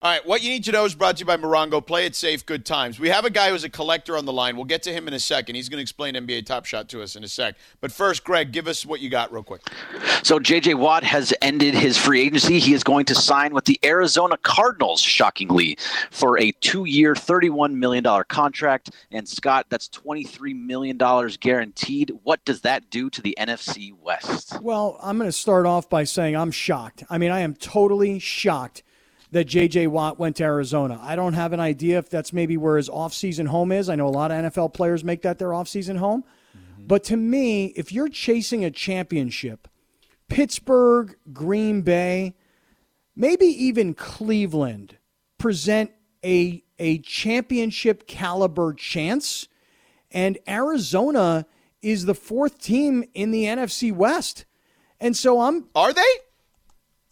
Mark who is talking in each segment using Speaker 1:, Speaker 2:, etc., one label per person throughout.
Speaker 1: All right, what you need to know is brought to you by Morongo. Play it safe, good times. We have a guy who's a collector on the line. We'll get to him in a second. He's going to explain NBA Top Shot to us in a sec. But first, Greg, give us what you got real quick.
Speaker 2: So J.J. Watt has ended his free agency. He is going to sign with the Arizona Cardinals, shockingly, for a two-year, $31 million contract. And Scott, that's $23 million guaranteed. What does that do to the NFC West?
Speaker 3: Well, I'm going to start off by saying I'm shocked. I mean, I am totally shocked that J.J. Watt went to Arizona. I don't have an idea if that's maybe where his offseason home is. I know a lot of NFL players make that their offseason home. Mm-hmm. But to me, if you're chasing a championship, Pittsburgh, Green Bay, maybe even Cleveland present a, a championship caliber chance. And Arizona is the fourth team in the NFC West. And so I'm.
Speaker 1: Are they?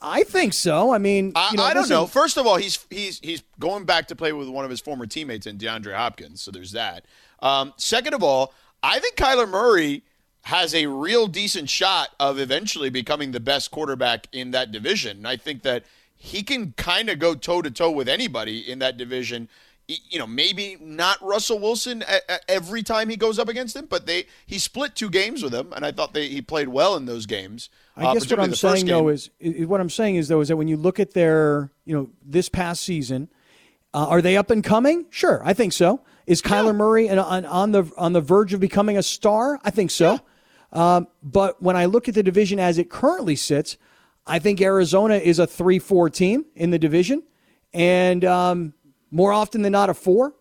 Speaker 3: I think so. I mean,
Speaker 1: I,
Speaker 3: you know,
Speaker 1: I don't know. First of all, he's he's he's going back to play with one of his former teammates in DeAndre Hopkins, so there's that. Um, second of all, I think Kyler Murray has a real decent shot of eventually becoming the best quarterback in that division. I think that he can kind of go toe to toe with anybody in that division you know, maybe not Russell Wilson every time he goes up against him, but they he split two games with him, and I thought they he played well in those games.
Speaker 3: I uh, guess what I'm saying though is, is, what I'm saying is though is that when you look at their you know this past season, uh, are they up and coming? Sure, I think so. Is Kyler yeah. Murray on, on the on the verge of becoming a star? I think so. Yeah. Um, but when I look at the division as it currently sits, I think Arizona is a three-four team in the division, and um, more often than not a four.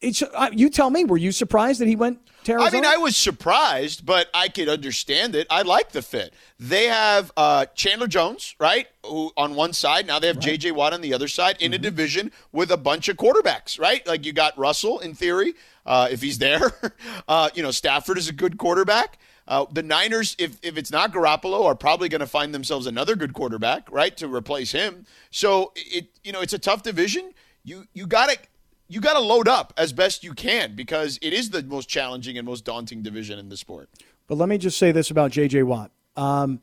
Speaker 3: It's, uh, you tell me, were you surprised that he went Arizona?
Speaker 1: I mean, I was surprised, but I could understand it. I like the fit. They have uh, Chandler Jones, right, who on one side. Now they have right. J.J. Watt on the other side in mm-hmm. a division with a bunch of quarterbacks, right? Like you got Russell in theory, uh, if he's there. uh, you know, Stafford is a good quarterback. Uh, the Niners, if, if it's not Garoppolo, are probably going to find themselves another good quarterback, right, to replace him. So it, you know, it's a tough division you you got to you got to load up as best you can because it is the most challenging and most daunting division in the sport.
Speaker 3: But let me just say this about J.J. Watt. Um,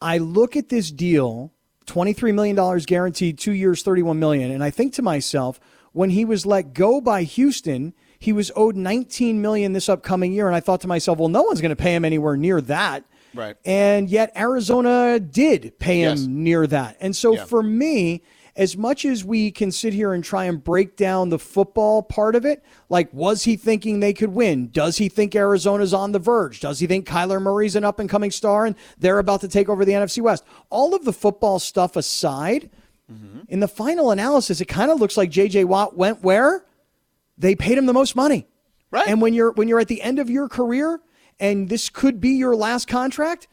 Speaker 3: I look at this deal, $23 million guaranteed, two years, 31 million, and I think to myself, when he was let go by Houston, he was owed 19 million this upcoming year, and I thought to myself, well, no one's going to pay him anywhere near that.
Speaker 1: Right.
Speaker 3: And yet Arizona did pay him yes. near that. And so yeah. for me, as much as we can sit here and try and break down the football part of it, like was he thinking they could win? Does he think Arizona's on the verge? Does he think Kyler Murray's an up and coming star and they're about to take over the NFC West? All of the football stuff aside, mm-hmm. in the final analysis, it kind of looks like JJ Watt went where they paid him the most money.
Speaker 1: Right.
Speaker 3: And when you're when you're at the end of your career and this could be your last contract,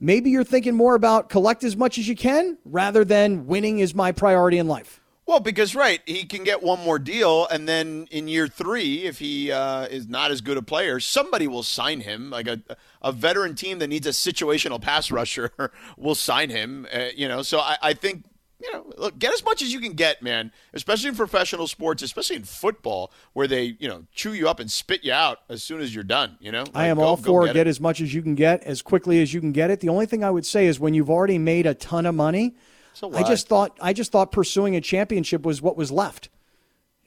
Speaker 3: maybe you're thinking more about collect as much as you can rather than winning is my priority in life.
Speaker 1: Well, because right, he can get one more deal, and then in year three, if he uh, is not as good a player, somebody will sign him. Like a a veteran team that needs a situational pass rusher will sign him. Uh, you know, so I, I think you know, look, get as much as you can get, man. Especially in professional sports, especially in football, where they, you know, chew you up and spit you out as soon as you're done. You know, like,
Speaker 3: I am go, all for get, get as much as you can get as quickly as you can get it. The only thing I would say is when you've already made a ton of money, so I just thought I just thought pursuing a championship was what was left.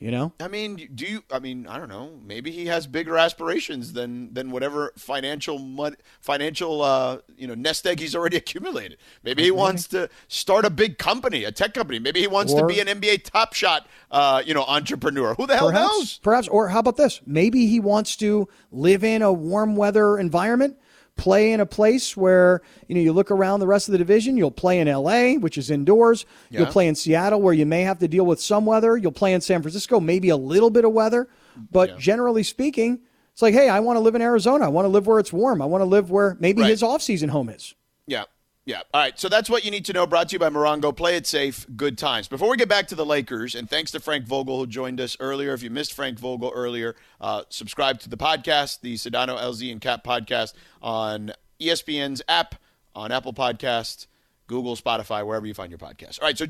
Speaker 3: You know,
Speaker 1: I mean, do you? I mean, I don't know. Maybe he has bigger aspirations than than whatever financial mud, financial uh, you know nest egg he's already accumulated. Maybe he mm-hmm. wants to start a big company, a tech company. Maybe he wants or, to be an NBA Top Shot, uh, you know, entrepreneur. Who the hell
Speaker 3: perhaps,
Speaker 1: knows?
Speaker 3: Perhaps, or how about this? Maybe he wants to live in a warm weather environment play in a place where you know you look around the rest of the division you'll play in LA which is indoors. Yeah. you'll play in Seattle where you may have to deal with some weather. You'll play in San Francisco maybe a little bit of weather. But yeah. generally speaking it's like hey I want to live in Arizona. I want to live where it's warm. I want to live where maybe right. his off-season home is.
Speaker 1: Yeah yeah. All right. So that's what you need to know. Brought to you by Morongo. Play it safe. Good times. Before we get back to the Lakers, and thanks to Frank Vogel who joined us earlier. If you missed Frank Vogel earlier, uh, subscribe to the podcast, the Sedano LZ and Kap podcast on ESPN's app, on Apple Podcast, Google, Spotify, wherever you find your podcast. All right. So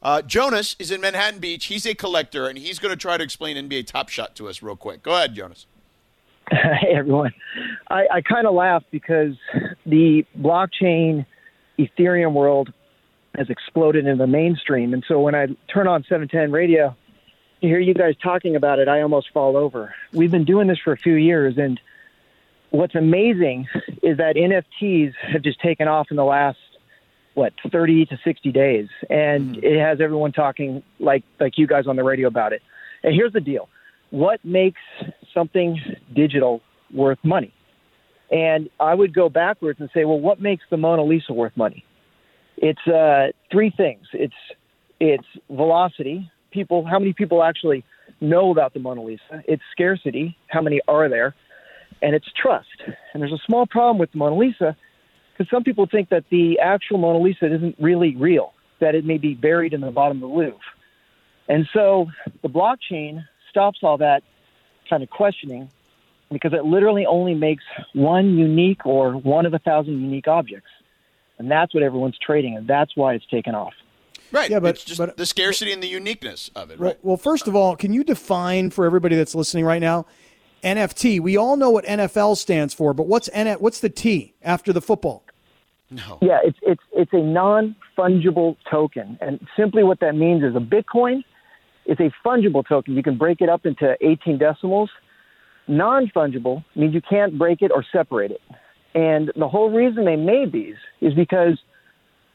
Speaker 1: uh, Jonas is in Manhattan Beach. He's a collector, and he's going to try to explain NBA Top Shot to us real quick. Go ahead, Jonas.
Speaker 4: Hey, everyone. I, I kind of laugh because the blockchain – Ethereum world has exploded in the mainstream. And so when I turn on 710 radio, hear you guys talking about it, I almost fall over. We've been doing this for a few years, and what's amazing is that NFTs have just taken off in the last what 30 to 60 days, and mm-hmm. it has everyone talking like like you guys on the radio about it. And here's the deal: what makes something digital worth money? And I would go backwards and say, well, what makes the Mona Lisa worth money? It's uh, three things. It's it's velocity. People, how many people actually know about the Mona Lisa? It's scarcity. How many are there? And it's trust. And there's a small problem with the Mona Lisa because some people think that the actual Mona Lisa isn't really real, that it may be buried in the bottom of the Louvre. And so the blockchain stops all that kind of questioning because it literally only makes one unique or one of a thousand unique objects. And that's what everyone's trading, and that's why it's taken off.
Speaker 1: Right. Yeah, but it's just but, the scarcity and the uniqueness of it. Right.
Speaker 3: Well, first of all, can you define for everybody that's listening right now NFT? We all know what NFL stands for, but what's N- what's the T after the football?
Speaker 1: No.
Speaker 4: Yeah, it's it's it's a non fungible token, and simply what that means is a Bitcoin is a fungible token. You can break it up into 18 decimals. Non fungible means you can't break it or separate it. And the whole reason they made these is because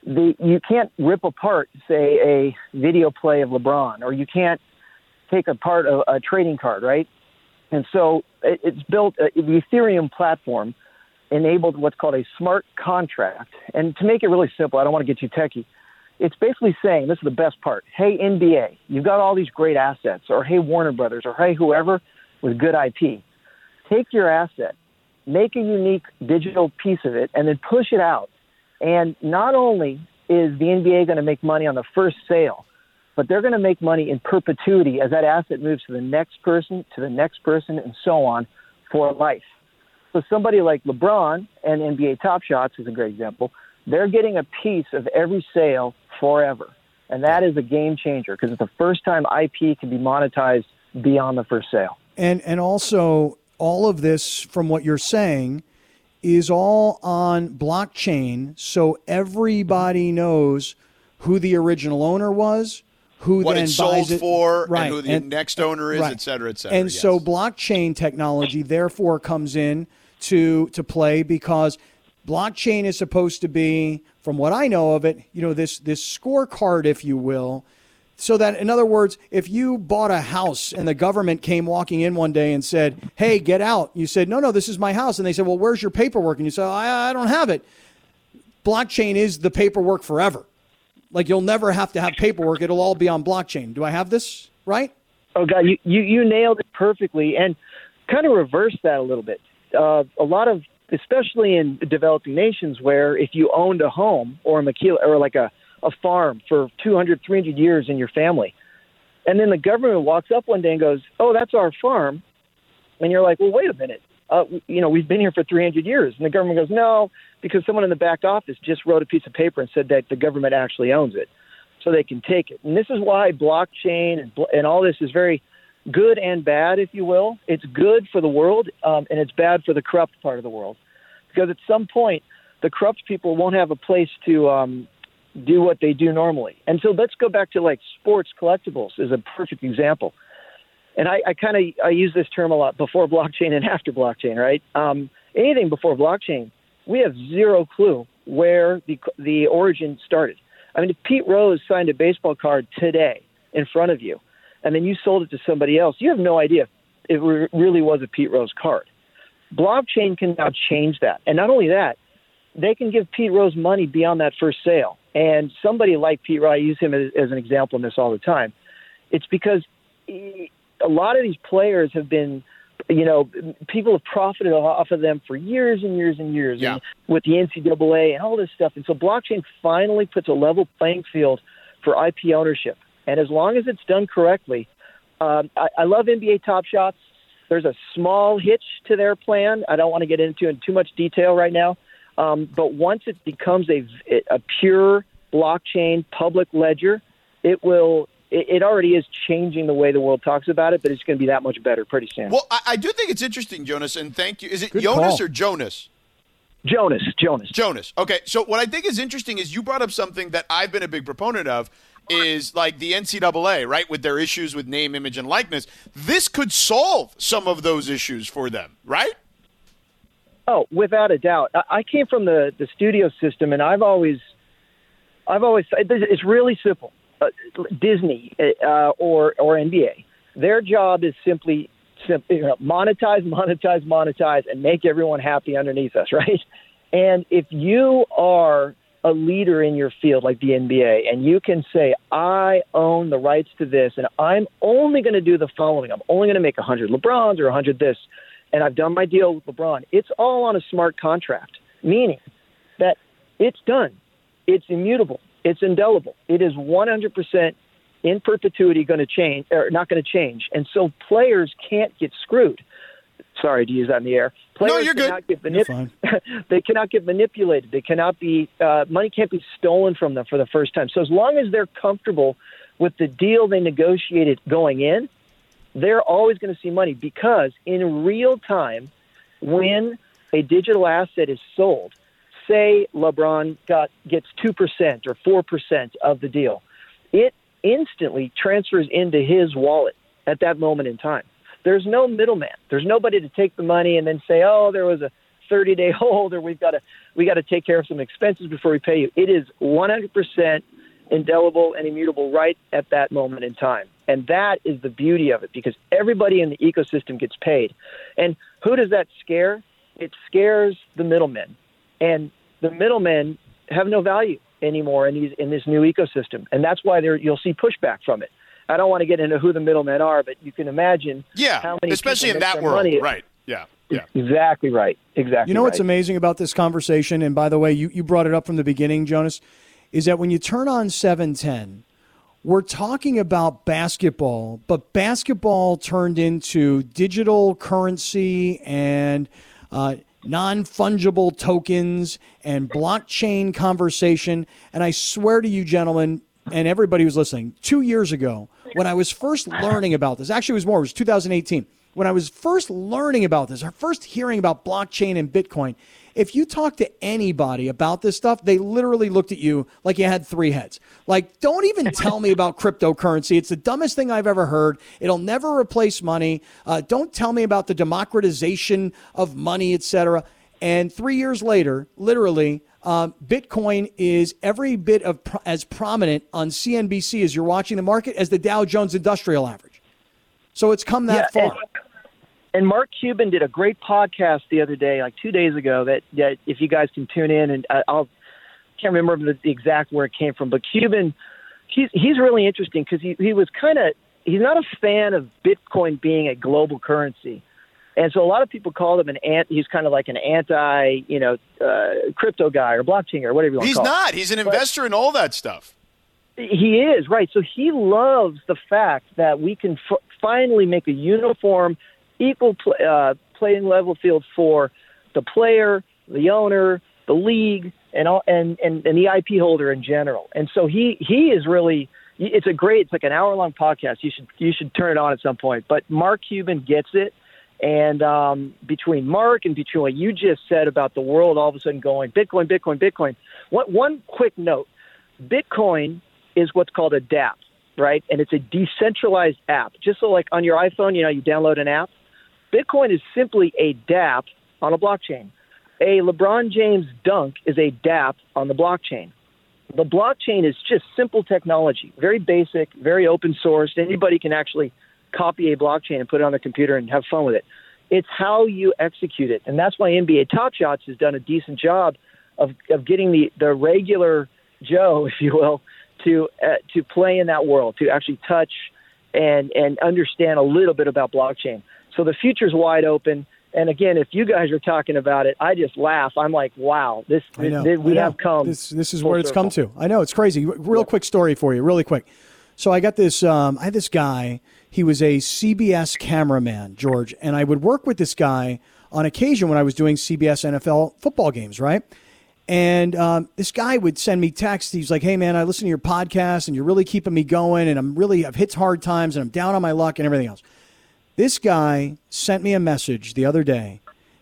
Speaker 4: the, you can't rip apart, say, a video play of LeBron, or you can't take apart a, a trading card, right? And so it, it's built, uh, the Ethereum platform enabled what's called a smart contract. And to make it really simple, I don't want to get too techy. It's basically saying, this is the best part. Hey, NBA, you've got all these great assets, or hey, Warner Brothers, or hey, whoever with good IP. Take your asset, make a unique digital piece of it, and then push it out. And not only is the NBA going to make money on the first sale, but they're going to make money in perpetuity as that asset moves to the next person, to the next person, and so on for life. So somebody like LeBron and NBA Top Shots is a great example. They're getting a piece of every sale forever. And that is a game changer because it's the first time IP can be monetized beyond the first sale.
Speaker 3: And and also all of this from what you're saying is all on blockchain so everybody knows who the original owner was, who
Speaker 1: what
Speaker 3: then
Speaker 1: it sold
Speaker 3: it,
Speaker 1: for,
Speaker 3: right.
Speaker 1: and who the and, next owner is, right. et cetera, et cetera.
Speaker 3: And
Speaker 1: yes.
Speaker 3: so blockchain technology therefore comes in to to play because blockchain is supposed to be, from what I know of it, you know, this this scorecard, if you will, so that, in other words, if you bought a house and the government came walking in one day and said, Hey, get out, you said, No, no, this is my house. And they said, Well, where's your paperwork? And you said, I, I don't have it. Blockchain is the paperwork forever. Like you'll never have to have paperwork, it'll all be on blockchain. Do I have this right?
Speaker 4: Oh, God, you, you, you nailed it perfectly. And kind of reverse that a little bit. Uh, a lot of, especially in developing nations, where if you owned a home or a maquila or like a a farm for 200, 300 years in your family. And then the government walks up one day and goes, "Oh, that's our farm," and you're like, "Well, wait a minute. Uh, you know, we've been here for 300 years." And the government goes, "No, because someone in the back office just wrote a piece of paper and said that the government actually owns it, so they can take it." And this is why blockchain and and all this is very good and bad, if you will. It's good for the world, um, and it's bad for the corrupt part of the world, because at some point the corrupt people won't have a place to um, do what they do normally. And so let's go back to like sports collectibles is a perfect example. And I, I kind of I use this term a lot before blockchain and after blockchain, right? Um, anything before blockchain, we have zero clue where the the origin started. I mean, if Pete Rose signed a baseball card today in front of you, and then you sold it to somebody else, you have no idea it really was a Pete Rose card. Blockchain can now change that, and not only that, they can give Pete Rose money beyond that first sale. And somebody like Pete Rose, I use him as, as an example in this all the time. It's because he, a lot of these players have been, you know, people have profited off of them for years and years and years
Speaker 1: yeah.
Speaker 4: and with the NCAA and all this stuff. And so blockchain finally puts a level playing field for IP ownership. And as long as it's done correctly, um, I, I love NBA Top Shots. There's a small hitch to their plan. I don't want to get into in too much detail right now. Um, but once it becomes a, a pure blockchain public ledger, it will. It, it already is changing the way the world talks about it, but it's going to be that much better pretty soon.
Speaker 1: Well, I, I do think it's interesting, Jonas, and thank you. Is it Good Jonas call. or Jonas?
Speaker 4: Jonas, Jonas.
Speaker 1: Jonas. Okay. So what I think is interesting is you brought up something that I've been a big proponent of is like the NCAA, right, with their issues with name, image, and likeness. This could solve some of those issues for them, right?
Speaker 4: Oh, without a doubt. I came from the the studio system, and I've always, I've always. It's really simple. Uh, Disney uh, or or NBA, their job is simply, simply you know, monetize, monetize, monetize, and make everyone happy underneath us, right? And if you are a leader in your field like the NBA, and you can say, I own the rights to this, and I'm only going to do the following. I'm only going to make 100 LeBrons or 100 this, and I've done my deal with LeBron. It's all on a smart contract, meaning that it's done. It's immutable. It's indelible. It is 100% in perpetuity going to change, or not going to change. And so players can't get screwed. Sorry to use that in the air. Players
Speaker 1: no, you're
Speaker 4: cannot
Speaker 1: good.
Speaker 4: Get manip- they cannot get manipulated. They cannot be uh, money can't be stolen from them for the first time. So as long as they're comfortable with the deal they negotiated going in, they're always going to see money because in real time, when a digital asset is sold, say LeBron got gets two percent or four percent of the deal, it instantly transfers into his wallet at that moment in time. There's no middleman. There's nobody to take the money and then say, "Oh, there was a 30 day hold, or we've got to we got to take care of some expenses before we pay you." It is 100% indelible and immutable right at that moment in time, and that is the beauty of it because everybody in the ecosystem gets paid. And who does that scare? It scares the middlemen, and the middlemen have no value anymore in these in this new ecosystem, and that's why there you'll see pushback from it. I don't want to get into who the middlemen are, but you can imagine.
Speaker 1: Yeah,
Speaker 4: how many
Speaker 1: especially in that
Speaker 4: world,
Speaker 1: money. right? Yeah, yeah.
Speaker 4: Exactly right. Exactly.
Speaker 3: You know
Speaker 4: right.
Speaker 3: what's amazing about this conversation, and by the way, you, you brought it up from the beginning, Jonas, is that when you turn on 710, we're talking about basketball, but basketball turned into digital currency and uh, non fungible tokens and blockchain conversation. And I swear to you, gentlemen, and everybody who's listening, two years ago, when I was first learning about this, actually, it was more, it was 2018. When I was first learning about this, or first hearing about blockchain and Bitcoin, if you talk to anybody about this stuff, they literally looked at you like you had three heads. Like, don't even tell me about cryptocurrency. It's the dumbest thing I've ever heard. It'll never replace money. Uh, don't tell me about the democratization of money, etc. And three years later, literally, um, Bitcoin is every bit of pro- as prominent on CNBC as you're watching the market as the Dow Jones Industrial Average. So it's come that
Speaker 4: yeah,
Speaker 3: far.
Speaker 4: And, and Mark Cuban did a great podcast the other day, like two days ago. That, that if you guys can tune in, and I, I'll can't remember the, the exact where it came from, but Cuban, he's he's really interesting because he he was kind of he's not a fan of Bitcoin being a global currency. And so a lot of people call him an ant. He's kind of like an anti, you know, uh, crypto guy or blockchain or whatever you want
Speaker 1: He's
Speaker 4: to call him.
Speaker 1: He's not.
Speaker 4: it.
Speaker 1: He's an investor in all that stuff.
Speaker 4: He is right. So he loves the fact that we can f- finally make a uniform, equal uh, playing level field for the player, the owner, the league, and all, and, and and the IP holder in general. And so he he is really. It's a great. It's like an hour long podcast. You should you should turn it on at some point. But Mark Cuban gets it. And um, between Mark and between what you just said about the world all of a sudden going Bitcoin, Bitcoin, Bitcoin, one, one quick note Bitcoin is what's called a DApp, right? And it's a decentralized app. Just so, like on your iPhone, you know, you download an app. Bitcoin is simply a DApp on a blockchain. A LeBron James dunk is a DApp on the blockchain. The blockchain is just simple technology, very basic, very open source. Anybody can actually copy a blockchain and put it on their computer and have fun with it. It's how you execute it, and that's why NBA Top Shots has done a decent job of of getting the the regular Joe, if you will, to uh, to play in that world, to actually touch and and understand a little bit about blockchain. So the future's wide open. And again, if you guys are talking about it, I just laugh. I'm like, wow, this, this we have come.
Speaker 3: This, this is where it's come to. I know it's crazy. Real
Speaker 4: Yeah.
Speaker 3: quick story for you, really quick. So I got this. Um, I had this guy. He was a CBS cameraman, George, and I would work with this guy on occasion when I was doing CBS NFL football games, right? And um, this guy would send me texts. He's like, "Hey, man, I listen to your podcast, and you're really keeping me going. And I'm really I've hit hard times, and I'm down on my luck, and everything else." This guy sent me a message the other day,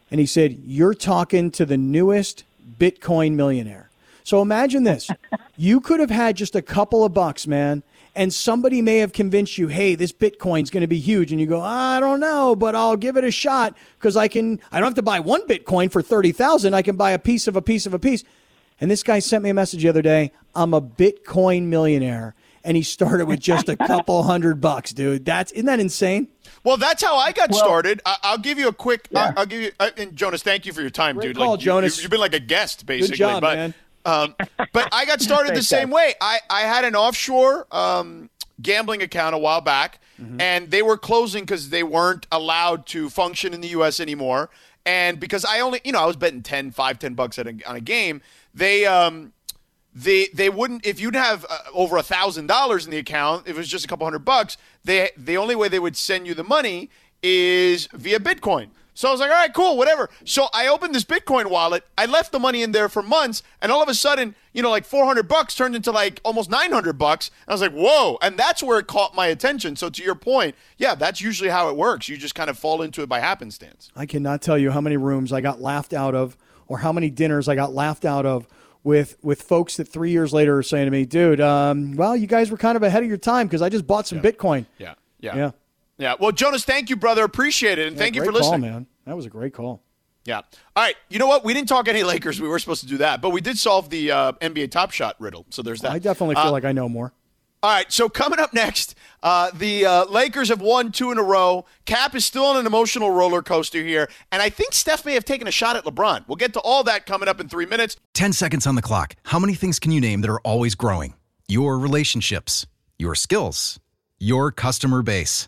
Speaker 3: and he said, You're talking to the newest Bitcoin millionaire. So imagine this you could have had just a couple of bucks, man, and somebody may have convinced you, hey, this Bitcoin's going to be huge. And you go, I don't know, but I'll give it a shot because I can, I don't have to buy one Bitcoin for 30,000. I can buy a piece of a piece of a piece. And this guy sent me a message the other day. I'm a Bitcoin millionaire. And he started with just a couple hundred bucks, dude. That's, isn't that insane?
Speaker 1: Well, that's how I got well, started. I, will give you a quick. Yeah. I'll, I'll, give you. Uh, and Jonas, thank you for your time,
Speaker 3: Great
Speaker 1: dude.
Speaker 3: Call,
Speaker 1: like
Speaker 3: Jonas.
Speaker 1: You, have been like a guest, basically.
Speaker 3: Good job,
Speaker 1: but,
Speaker 3: man.
Speaker 1: Um, but I got started the same way. I, I had an offshore um, gambling account a while back, mm-hmm. and they were closing because they weren't allowed to function in the U.S. anymore. And because I only, you know, I was betting 10, 5, 10 bucks a, on a game, they um, they they wouldn't if you'd have uh, over a thousand dollars in the account if it was just a couple hundred bucks they the only way they would send you the money is via bitcoin so I was like, all right, cool, whatever. So I opened this Bitcoin wallet. I left the money in there for months, and all of a sudden, you know, like 400 bucks turned into like almost 900 bucks. I was like, whoa. And that's where it caught my attention. So to your point, yeah, that's usually how it works. You just kind of fall into it by happenstance.
Speaker 3: I cannot tell you how many rooms I got laughed out of or how many dinners I got laughed out of with with folks that three years later are saying to me, dude, um, well, you guys were kind of ahead of your time because I just bought some
Speaker 1: yeah.
Speaker 3: Bitcoin.
Speaker 1: Yeah. Yeah. Yeah. Yeah. Well, Jonas, thank you, brother. Appreciate it. And yeah, thank you for listening.
Speaker 3: Call, man. That was a great call.
Speaker 1: Yeah. All right. You know what? We didn't talk any Lakers. We were supposed to do that, but we did solve the uh, NBA Top Shot riddle. So there's that.
Speaker 3: I definitely feel uh, like I know more.
Speaker 1: All right. So coming up next, uh, the uh, Lakers have won two in a row. Kap is still on an emotional roller coaster here, and I think Steph may have taken a shot at LeBron. We'll get to all that coming up in three minutes.
Speaker 5: Ten seconds on the clock. How many things can you name that are always growing? Your relationships, your skills, your customer base.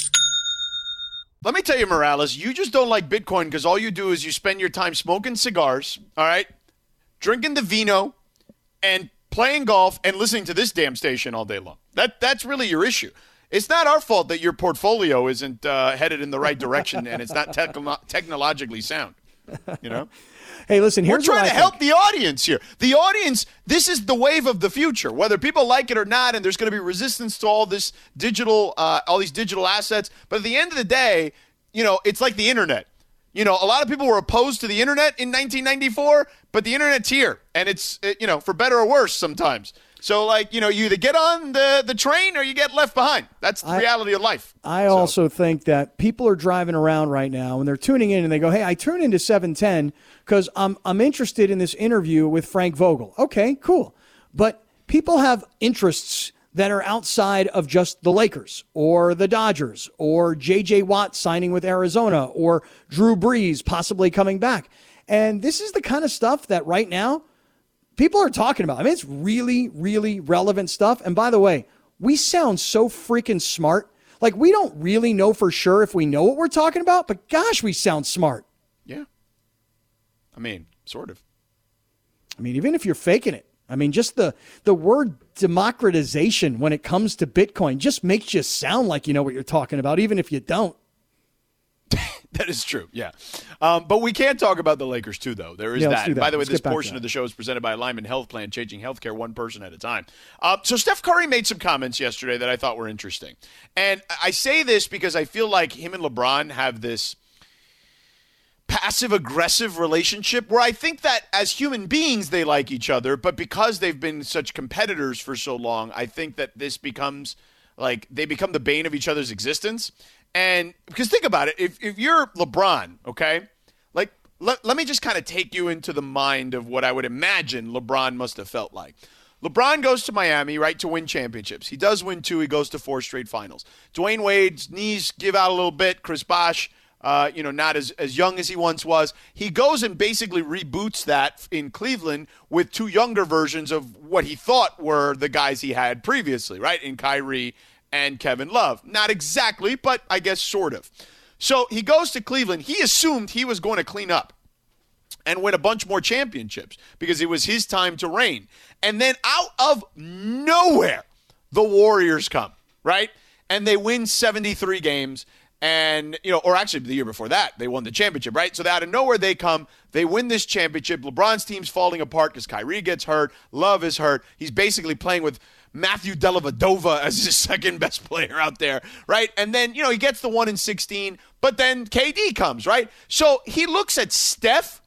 Speaker 1: Let me tell you, Morales, you just don't like Bitcoin because all you do is you spend your time smoking cigars, all right, drinking the vino, and playing golf and listening to this damn station all day long. That that's really your issue. It's not our fault that your portfolio isn't uh, headed in the right direction and it's not technologically sound. You know.
Speaker 3: Hey, listen, here's
Speaker 1: We're trying
Speaker 3: to
Speaker 1: help the audience here. The audience, this is the wave of the future, whether people like it or not, and there's going to be resistance to all this digital, uh, all these digital assets. But at the end of the day, you know, it's like the internet. You know, a lot of people were opposed to the internet in 1994, but the internet's here, and it's, you know, for better or worse sometimes. So, like, you know, you either get on the, the train or you get left behind. That's the I, reality of life.
Speaker 3: I
Speaker 1: so.
Speaker 3: also think that people are driving around right now and they're tuning in and they go, hey, I tune into 710 because I'm, I'm interested in this interview with Frank Vogel. Okay, cool. But people have interests that are outside of just the Lakers or the Dodgers or J.J. Watt signing with Arizona or Drew Brees possibly coming back. And this is the kind of stuff that right now people are talking about. I mean, it's really, really relevant stuff. And by the way, we sound so freaking smart. Like, we don't really know for sure if we know what we're talking about, but gosh, we sound smart.
Speaker 1: Yeah. I mean, sort of.
Speaker 3: I mean, even if you're faking it. I mean, just the, the word democratization when it comes to Bitcoin just makes you sound like you know what you're talking about, even if you don't.
Speaker 1: that is true. Yeah. Um, but we can't talk about the Lakers too, though. There is
Speaker 3: yeah,
Speaker 1: that.
Speaker 3: that.
Speaker 1: By the way,
Speaker 3: let's
Speaker 1: this portion of the show is presented by Lyman Health Plan, changing healthcare one person at a time. Uh, so Steph Curry made some comments yesterday that I thought were interesting, and I say this because I feel like him and LeBron have this passive aggressive relationship where I think that as human beings they like each other, but because they've been such competitors for so long, I think that this becomes like they become the bane of each other's existence. And because think about it, if, if you're LeBron, okay, like let, let me just kind of take you into the mind of what I would imagine LeBron must have felt like. LeBron goes to Miami, right, to win championships. He does win two. He goes to four straight finals. Dwyane Wade's knees give out a little bit. Chris Bosh, uh, you know, not as, as young as he once was. He goes and basically reboots that in Cleveland with two younger versions of what he thought were the guys he had previously, right, in Kyrie and Kevin Love. Not exactly, but I guess sort of. So he goes to Cleveland. He assumed he was going to clean up. and win a bunch more championships because it was his time to reign. And then out of nowhere, the Warriors come, right? And they win 73 games. And, you know, or actually the year before that, they won the championship, right? So out of nowhere they come, they win this championship. LeBron's team's falling apart because Kyrie gets hurt. Love is hurt. He's basically playing with Matthew Dellavedova as his second best player out there, right? And then, you know, he gets the one in 16, but then KD comes, right? So he looks at Steph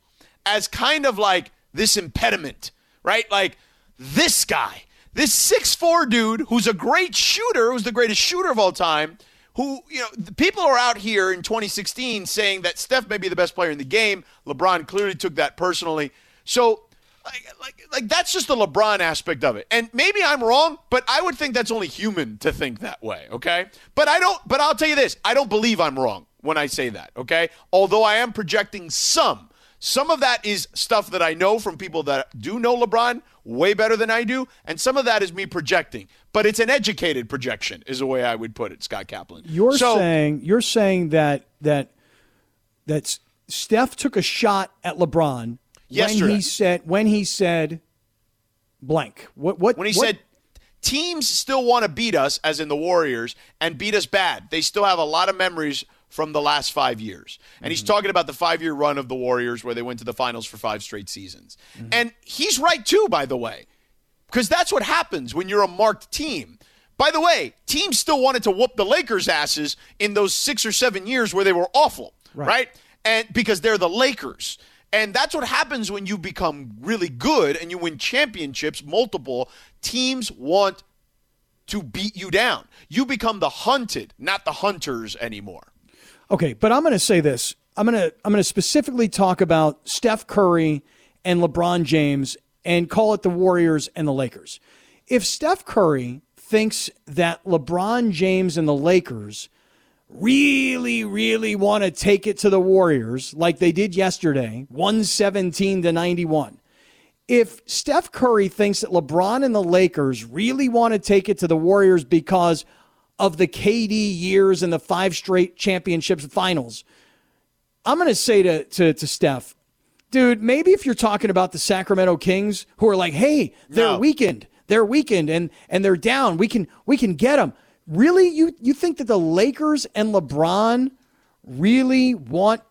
Speaker 1: as kind of like this impediment, right? Like this guy, this six-four dude who's a great shooter, who's the greatest shooter of all time, who, you know, people are out here in 2016 saying that Steph may be the best player in the game. LeBron clearly took that personally. So, like, like, like that's just the LeBron aspect of it. And maybe I'm wrong, but I would think that's only human to think that way, okay? But I don't, but I'll tell you this I don't believe I'm wrong when I say that, okay? Although I am projecting some. Some of that is stuff that I know from people that do know LeBron way better than I do, and some of that is me projecting. But it's an educated projection, is the way I would put it, Scott Kaplan.
Speaker 3: You're
Speaker 1: so,
Speaker 3: saying you're saying that that that Steph took a shot at LeBron
Speaker 1: Yesterday.
Speaker 3: when he said when he said blank. What what
Speaker 1: when he
Speaker 3: what-
Speaker 1: said teams still want to beat us, as in the Warriors, and beat us bad. They still have a lot of memories from the last five years. And he's mm-hmm. talking about the five year run of the Warriors where they went to the finals for five straight seasons. Mm-hmm. And he's right, too, by the way, because that's what happens when you're a marked team. By the way, teams still wanted to whoop the Lakers' asses in those six or seven years where they were awful, right? And because they're the Lakers. And that's what happens when you become really good and you win championships, multiple. Teams want to beat you down. You become the hunted, not the hunters anymore.
Speaker 3: Okay, but I'm going to say this. I'm going to I'm going to specifically talk about Steph Curry and LeBron James and call it the Warriors and the Lakers. If Steph Curry thinks that LeBron James and the Lakers really really want to take it to the Warriors like they did yesterday, 117 to 91. If Steph Curry thinks that LeBron and the Lakers really want to take it to the Warriors because of the KD years and the five straight championships finals, I'm going to say to, to, to Steph, dude, maybe if you're talking about the Sacramento Kings who are like, hey, they're
Speaker 1: No.
Speaker 3: weakened, they're weakened and, and they're down, we can, we can get them. Really? You, you think that the Lakers and LeBron really want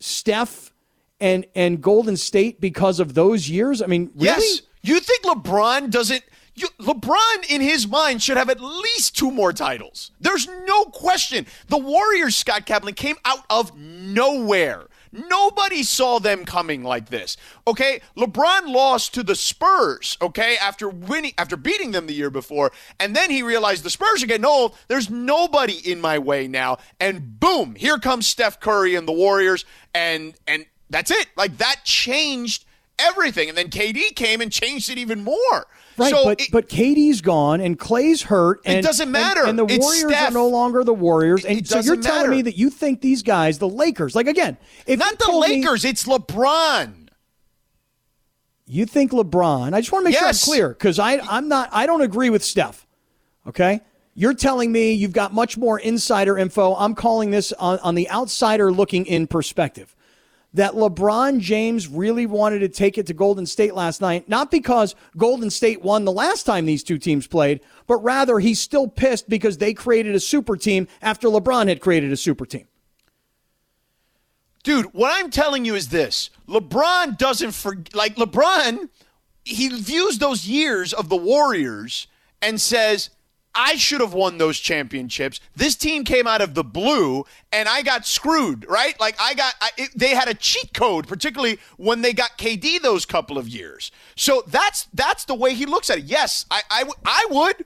Speaker 3: Steph and, and Golden State because of those years? I mean, really?
Speaker 1: Yes. You think LeBron doesn't. You, LeBron, in his mind, should have at least two more titles. There's no question. The Warriors, Scott Kaplan, came out of nowhere. Nobody saw them coming like this. Okay, LeBron lost to the Spurs. Okay, after winning, after beating them the year before, and then he realized the Spurs are getting old. There's nobody in my way now, and boom, here comes Steph Curry and the Warriors, and and that's it. Like that changed everything. And then KD came and changed it even more.
Speaker 3: Right,
Speaker 1: so
Speaker 3: but
Speaker 1: it-
Speaker 3: but KD's gone and Clay's hurt. And,
Speaker 1: it
Speaker 3: doesn't
Speaker 1: matter.
Speaker 3: And, the
Speaker 1: It's
Speaker 3: Warriors
Speaker 1: Steph.
Speaker 3: are no longer the Warriors. And
Speaker 1: It
Speaker 3: so you're
Speaker 1: doesn't
Speaker 3: telling me that you think these guys, the Lakers, like again, if
Speaker 1: not the
Speaker 3: told me
Speaker 1: Lakers, it's LeBron.
Speaker 3: you think LeBron. I just want to make
Speaker 1: Yes.
Speaker 3: sure I'm clear because I I'm not I don't agree with Steph. Okay. You're telling me you've got much more insider info. I'm calling this on, on the outsider looking in perspective. That LeBron James really wanted to take it to Golden State last night, not because Golden State won the last time these two teams played, but rather he's still pissed because they created a super team after LeBron had created a super team.
Speaker 1: Dude, what I'm telling you is this LeBron doesn't forget, like, LeBron, he views those years of the Warriors and says, I should have won those championships. This team came out of the blue and I got screwed, right? Like, I got, I, it, they had a cheat code, particularly when they got KD those couple of years. So that's, that's the way he looks at it. Yes, I I would.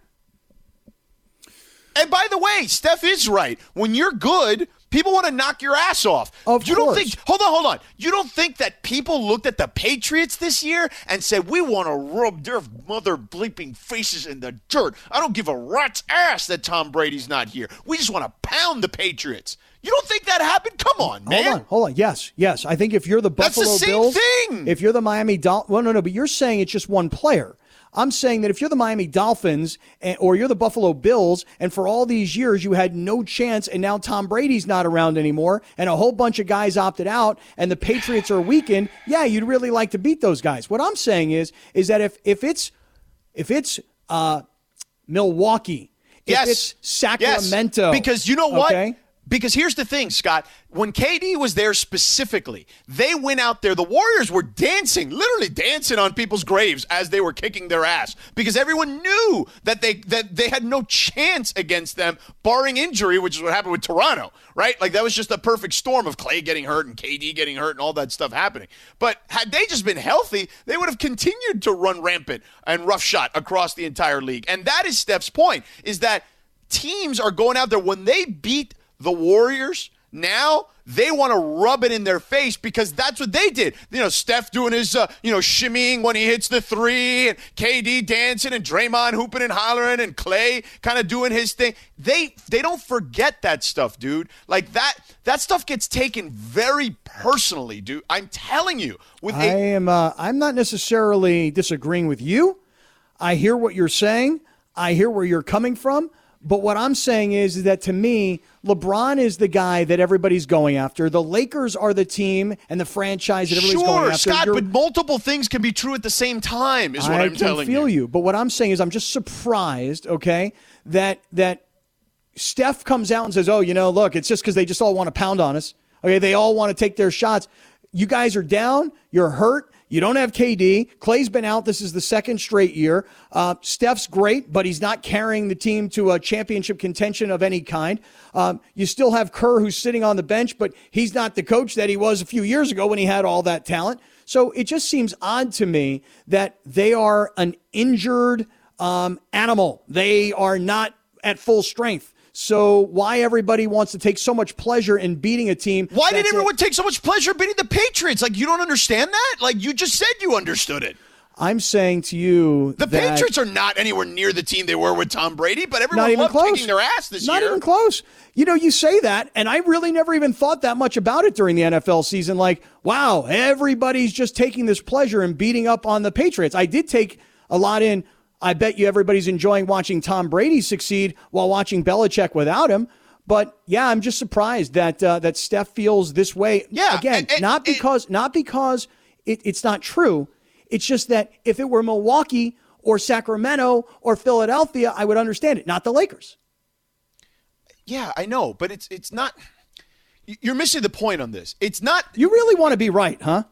Speaker 1: And by the way, Steph is right. When you're good, people want to knock your ass off.
Speaker 3: Of
Speaker 1: you don't think hold on, hold on. You don't think that people looked at the Patriots this year and said, We want to rub their mother bleeping faces in the dirt. I don't give a rat's ass that Tom Brady's not here. We just want to pound the Patriots. You don't think that happened? Come on, man.
Speaker 3: Hold on, hold on. Yes, yes. I think if you're the
Speaker 1: That's the
Speaker 3: Buffalo
Speaker 1: same
Speaker 3: Bills,
Speaker 1: thing.
Speaker 3: if you're the Miami Dolphins, well, no, no, but you're saying it's just one player. I'm saying that if you're the Miami Dolphins or you're the Buffalo Bills, and for all these years you had no chance, and now Tom Brady's not around anymore, and a whole bunch of guys opted out, and the Patriots are weakened, yeah, you'd really like to beat those guys. What I'm saying is, is that if if it's if it's uh, Milwaukee,
Speaker 1: yes.
Speaker 3: it's Sacramento,
Speaker 1: yes. because you know what.
Speaker 3: Okay?
Speaker 1: Because here's the thing, Scott. When KD was there specifically, they went out there. The Warriors were dancing, literally dancing on people's graves as they were kicking their ass because everyone knew that they that they had no chance against them, barring injury, which is what happened with Toronto, right? Like that was just a perfect storm of Clay getting hurt and KD getting hurt and all that stuff happening. But had they just been healthy, they would have continued to run rampant and roughshod across the entire league. And that is Steph's point: is that teams are going out there when they beat the Warriors now they want to rub it in their face because that's what they did. You know, Steph doing his, uh, you know, shimmying when he hits the three, and KD dancing, and Draymond hooping and hollering, and Clay kind of doing his thing. They they don't forget that stuff, dude. Like that that stuff gets taken very personally, dude. I'm telling you.
Speaker 3: With I a- am uh, I'm not necessarily disagreeing with you. I hear what you're saying. I hear where you're coming from. But what I'm saying is is that to me, LeBron is the guy that everybody's going after. The Lakers are the team and the franchise that everybody's
Speaker 1: sure,
Speaker 3: going after.
Speaker 1: Sure, Scott, You're, but multiple things can be true at the same time, is what
Speaker 3: I
Speaker 1: am telling
Speaker 3: you. I feel
Speaker 1: you.
Speaker 3: you. But what I'm saying is I'm just surprised, okay, that that Steph comes out and says, "Oh, you know, look, it's just because they just all want to pound on us. Okay, they all want to take their shots. You guys are down. You're hurt. You don't have KD. Clay's been out. This is the second straight year. Uh, Steph's great, but he's not carrying the team to a championship contention of any kind. Um, you still have Kerr, who's sitting on the bench, but he's not the coach that he was a few years ago when he had all that talent. So it just seems odd to me that they are an injured um, animal. They are not at full strength. So why everybody wants to take so much pleasure in beating a team?
Speaker 1: Why did everyone take so much pleasure beating the Patriots? Like you don't understand that? Like you just said you understood it.
Speaker 3: I'm saying to you,
Speaker 1: the Patriots are not anywhere near the team they were with Tom Brady, but everyone
Speaker 3: loved close.
Speaker 1: kicking their ass this
Speaker 3: not
Speaker 1: year.
Speaker 3: Not even close. You know, you say that, and I really never even thought that much about it during the NFL season. Like, wow, everybody's just taking this pleasure in beating up on the Patriots. I did take a lot in I bet you everybody's enjoying watching Tom Brady succeed while watching Belichick without him. But yeah, I'm just surprised that uh, that Steph feels this way.
Speaker 1: Yeah,
Speaker 3: again, and, and, not because and, not because it, it's not true. It's just that if it were Milwaukee or Sacramento or Philadelphia, I would understand it. Not the Lakers.
Speaker 1: Yeah, I know, but it's it's not. You're missing the point on this. It's not.
Speaker 3: You really want to be right, huh?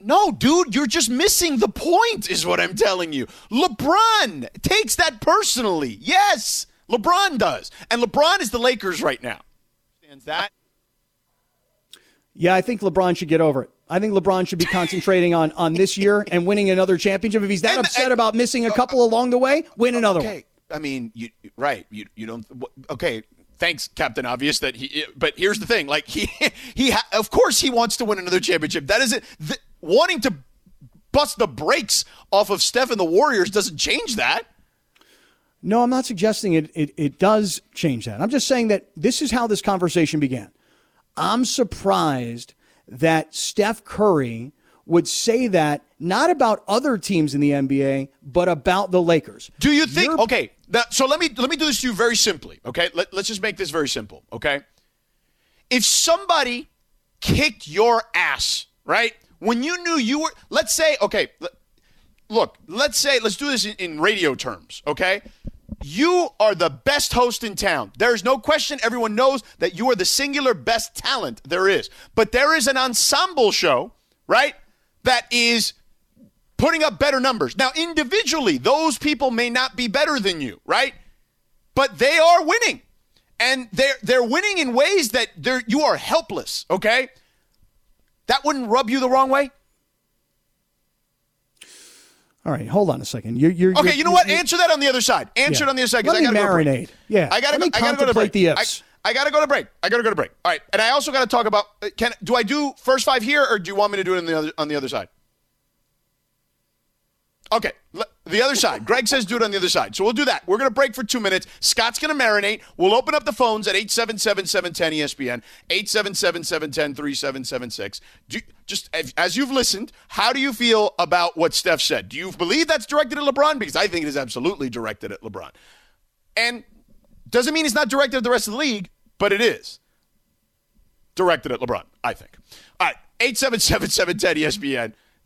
Speaker 1: No, dude, you're just missing the point, is what I'm telling you. LeBron takes that personally. Yes, LeBron does. And LeBron is the Lakers right now. Understands that?
Speaker 3: Yeah, I think LeBron should get over it. I think LeBron should be concentrating on, on this year and winning another championship. If he's that and, upset and, about missing a couple uh, along the way, win another
Speaker 1: okay.
Speaker 3: one.
Speaker 1: I mean, you right? You you don't. Okay, thanks, Captain Obvious. That he. But here's the thing: like he he. Of course, he wants to win another championship. That is it. The, wanting to bust the brakes off of Steph and the Warriors doesn't change that.
Speaker 3: No, I'm not suggesting it, it, it does change that. I'm just saying that this is how this conversation began. I'm surprised that Steph Curry would say that not about other teams in the NBA, but about the Lakers.
Speaker 1: Do you think? You're, okay, that, so let me let me do this to you very simply. Okay, let, let's just make this very simple. Okay, if somebody kicked your ass, right, when you knew you were, let's say, okay, look, let's say, let's do this in, in radio terms, okay? You are the best host in town. There is no question. Everyone knows that you are the singular best talent there is. But there is an ensemble show, right, that is putting up better numbers. Now, individually, those people may not be better than you, right? But they are winning. And they're they're winning in ways that they're you are helpless, okay? That wouldn't rub you the wrong way?
Speaker 3: All right, hold on a second. You're, you're
Speaker 1: okay.
Speaker 3: You're,
Speaker 1: you know what? Answer that on the other side. Answer yeah. it on the other side.
Speaker 3: Let
Speaker 1: I
Speaker 3: me
Speaker 1: gotta
Speaker 3: marinate.
Speaker 1: Go
Speaker 3: yeah,
Speaker 1: I gotta.
Speaker 3: Let
Speaker 1: go,
Speaker 3: me
Speaker 1: I gotta go to break.
Speaker 3: The ifs.
Speaker 1: I, I gotta go to break. I gotta go to break. All right, and I also gotta talk about. Uh, can do I do first five here, or do you want me to do it on the other on the other side? Okay, The other side. Greg says do it on the other side. So we'll do that. We're going to break for two minutes. Scott's going to marinate. We'll open up the phones at 877 710 ESPN, 877 710 3776. Just as you've listened, how do you feel about what Steph said? Do you believe that's directed at LeBron? Because I think it is absolutely directed at LeBron. And doesn't mean it's not directed at the rest of the league, but it is directed at LeBron, I think. All right, 877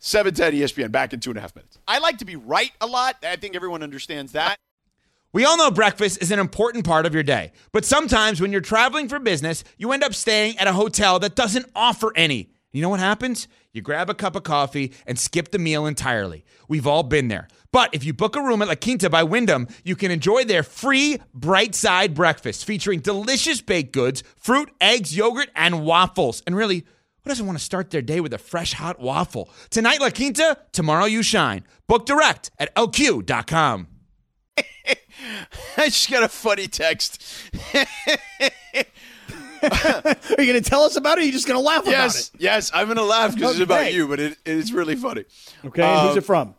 Speaker 1: 710 ESPN. Back in two and a half minutes. I like to be right a lot. I think everyone understands that.
Speaker 6: We all know breakfast is an important part of your day, but sometimes when you're traveling for business, you end up staying at a hotel that doesn't offer any. You know what happens? You grab a cup of coffee and skip the meal entirely. We've all been there. But if you book a room at La Quinta by Wyndham, you can enjoy their free bright side breakfast featuring delicious baked goods, fruit, eggs, yogurt, and waffles. And really, who doesn't want to start their day with a fresh hot waffle? Tonight, La Quinta, tomorrow, you shine. Book direct at lq.com.
Speaker 1: I just got a funny text.
Speaker 3: are you going to tell us about it? Or are you just going to laugh
Speaker 1: yes,
Speaker 3: about
Speaker 1: it? Yes, I'm going to laugh because okay. it's about you, but it, it's really funny.
Speaker 3: Okay, um, who's it from?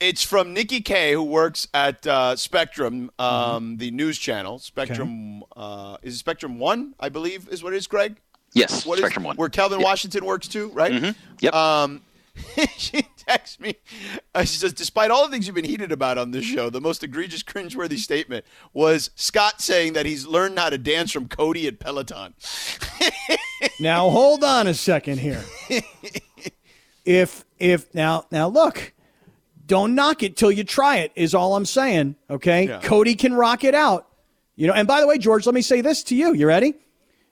Speaker 1: It's from Nikki K, who works at uh, Spectrum, um, mm-hmm. the news channel. Spectrum okay. uh, is Spectrum One, I believe, is what it is. Greg.
Speaker 2: Yes, what Spectrum
Speaker 1: is,
Speaker 2: One.
Speaker 1: Where Kelvin yep. Washington works too, right?
Speaker 2: Mm-hmm. Yep.
Speaker 1: Um, she texts me. Uh, she says, despite all the things you've been heated about on this show, the most egregious, cringeworthy statement was Scott saying that he's learned how to dance from Cody at Peloton.
Speaker 3: now hold on a second here. if if now now look, don't knock it till you try it. Is all I'm saying. Okay, yeah. Cody can rock it out. You know. And by the way, George, let me say this to you. You ready?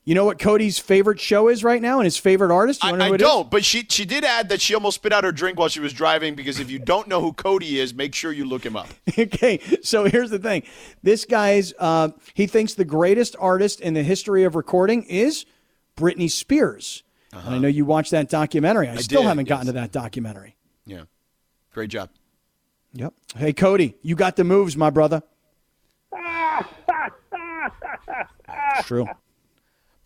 Speaker 3: You know what Cody's favorite show is right now and his favorite artist? You
Speaker 1: I, I don't, but she she did add that she almost spit out her drink while she was driving because if you don't know who Cody is, make sure you look him up.
Speaker 3: okay, so here's the thing: this guy's uh, he thinks the greatest artist in the history of recording is Britney Spears. Uh-huh. I know you watched that documentary. I, I still did, haven't gotten yes. to that documentary.
Speaker 1: Yeah, great job.
Speaker 3: Yep. Hey Cody, you got the moves, my brother. True.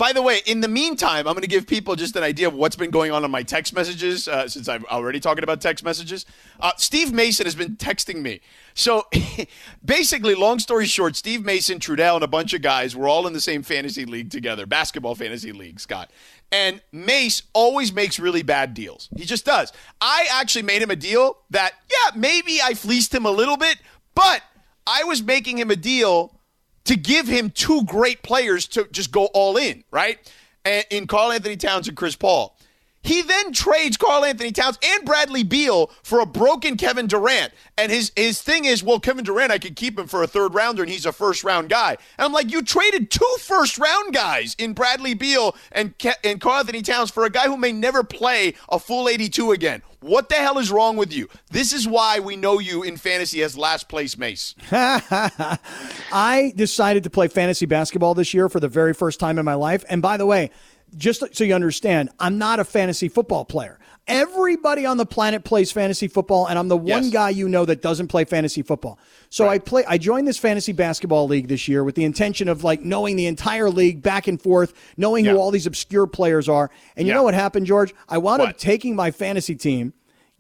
Speaker 1: By the way, in the meantime, I'm going to give people just an idea of what's been going on on my text messages uh, since I'm already talking about text messages. Uh, Steve Mason has been texting me. So basically, long story short, Steve Mason, Trudell, and a bunch of guys were all in the same fantasy league together, basketball fantasy league, Scott. And Mace always makes really bad deals. He just does. I actually made him a deal that, yeah, maybe I fleeced him a little bit, but I was making him a deal to give him two great players to just go all in, right? And in Karl-Anthony Towns and Chris Paul. He then trades Karl-Anthony Towns and Bradley Beal for a broken Kevin Durant. And his, his thing is, well, Kevin Durant, I could keep him for a third rounder and he's a first round guy. And I'm like, you traded two first round guys in Bradley Beal and, Ke- and Karl-Anthony Towns for a guy who may never play a full 82 again. What the hell is wrong with you? This is why we know you in fantasy as last place Mace.
Speaker 3: I decided to play fantasy basketball this year for the very first time in my life. And by the way, just so you understand, I'm not a fantasy football player. Everybody on the planet plays fantasy football, and I'm the one yes. guy you know that doesn't play fantasy football. So right. I play. I joined this fantasy basketball league this year with the intention of like knowing the entire league back and forth, knowing yeah. who all these obscure players are. And you yeah. know what happened, George? I wound what? up taking my fantasy team,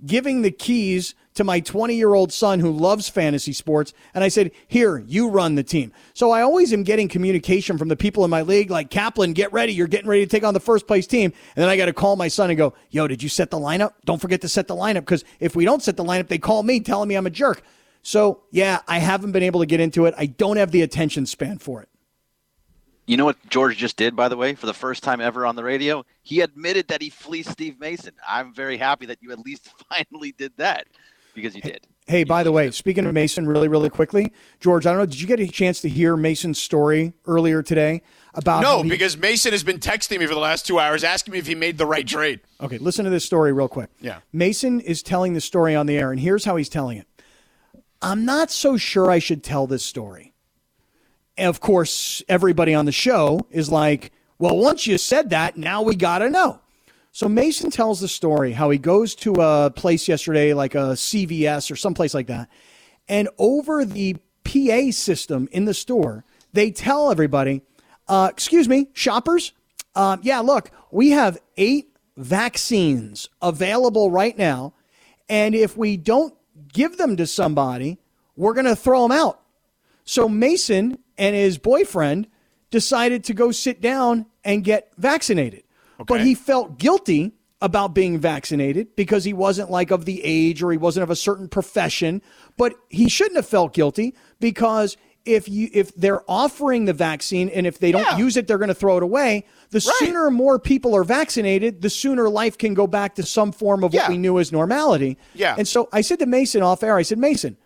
Speaker 3: giving the keys to my 20 year old son who loves fantasy sports. And I said, Here, you run the team. So I always am getting communication from the people in my league, like Kaplan, get ready. You're getting ready to take on the first place team. And then I got to call my son and go, Yo, did you set the lineup? Don't forget to set the lineup because if we don't set the lineup, they call me telling me I'm a jerk. So yeah, I haven't been able to get into it. I don't have the attention span for it.
Speaker 2: You know what George just did, by the way, for the first time ever on the radio? He admitted that he fleeced Steve Mason. I'm very happy that you at least finally did that because you did.
Speaker 3: Hey, by the way, speaking of Mason, really, really quickly, George, I don't know, did you get a chance to hear Mason's story earlier today about?
Speaker 1: No, he, because Mason has been texting me for the last two hours, asking me if he made the right trade.
Speaker 3: Okay, listen to this story real quick.
Speaker 1: Yeah,
Speaker 3: Mason is telling the story on the air, and here's how he's telling it. I'm not so sure I should tell this story. And of course, everybody on the show is like, "Well, once you said that, now we got to know." So Mason tells the story how he goes to a place yesterday, like a CVS or someplace like that. And over the PA system in the store, they tell everybody, uh, excuse me, shoppers, uh, yeah, look, we have eight vaccines available right now. And if we don't give them to somebody, we're going to throw them out. So Mason and his boyfriend decided to go sit down and get vaccinated. But he felt guilty about being vaccinated because he wasn't like of the age or he wasn't of a certain profession. But he shouldn't have felt guilty because if you if they're offering the vaccine and if they don't
Speaker 1: Yeah.
Speaker 3: use it, they're going to throw it away. The sooner more people are vaccinated, the sooner life can go back to some form of what we knew as normality.
Speaker 1: Yeah.
Speaker 3: And so I said to Mason off air, I said, Mason,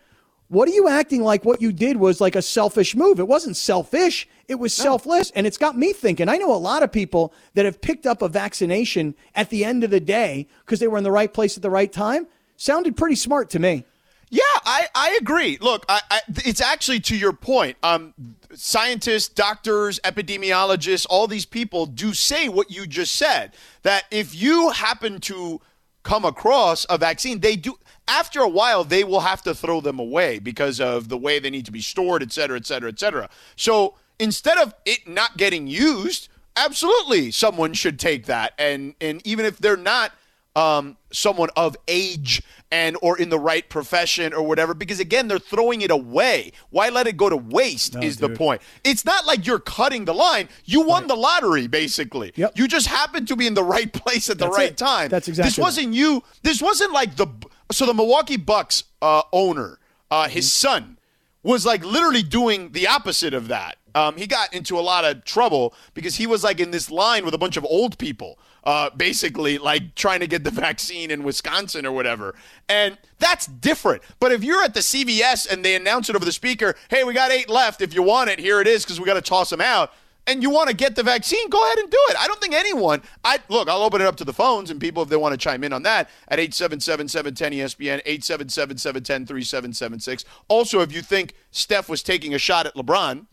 Speaker 3: what are you acting like what you did was like a selfish move? It wasn't selfish, it was selfless. And it's got me thinking. I know a lot of people that have picked up a vaccination at the end of the day because they were in the right place at the right time. Sounded pretty smart to me.
Speaker 1: Yeah, I, I agree. Look, I, I, it's actually to your point. Um, scientists, doctors, epidemiologists, all these people do say what you just said. That if you happen to come across a vaccine, they do. After a while, they will have to throw them away because of the way they need to be stored, et cetera, et cetera, et cetera. So instead of it not getting used, absolutely, someone should take that. And and even if they're not um, someone of age and or in the right profession or whatever because again they're throwing it away. Why let it go to waste is the point. It's not like you're cutting the line. You won the lottery basically.
Speaker 3: Yep.
Speaker 1: you just happened to be in the right place at the
Speaker 3: That's
Speaker 1: right
Speaker 3: it.
Speaker 1: time.
Speaker 3: That's exactly
Speaker 1: this wasn't you. This wasn't like the so the milwaukee bucks uh, owner uh, his
Speaker 3: Mm-hmm.
Speaker 1: son was like literally doing the opposite of that. Um, he got into a lot of trouble because he was like in this line with a bunch of old people, uh, basically like trying to get the vaccine in Wisconsin or whatever. And that's different. But if you're at the CVS and they announce it over the speaker, hey, we got eight left. If you want it, here it is because we got to toss them out. And you want to get the vaccine, go ahead and do it. I don't think anyone. I look. I'll open it up to the phones and people if they want to chime in on that at 877-710-ESPN, 877-710-3776. Also, if you think Steph was taking a shot at LeBron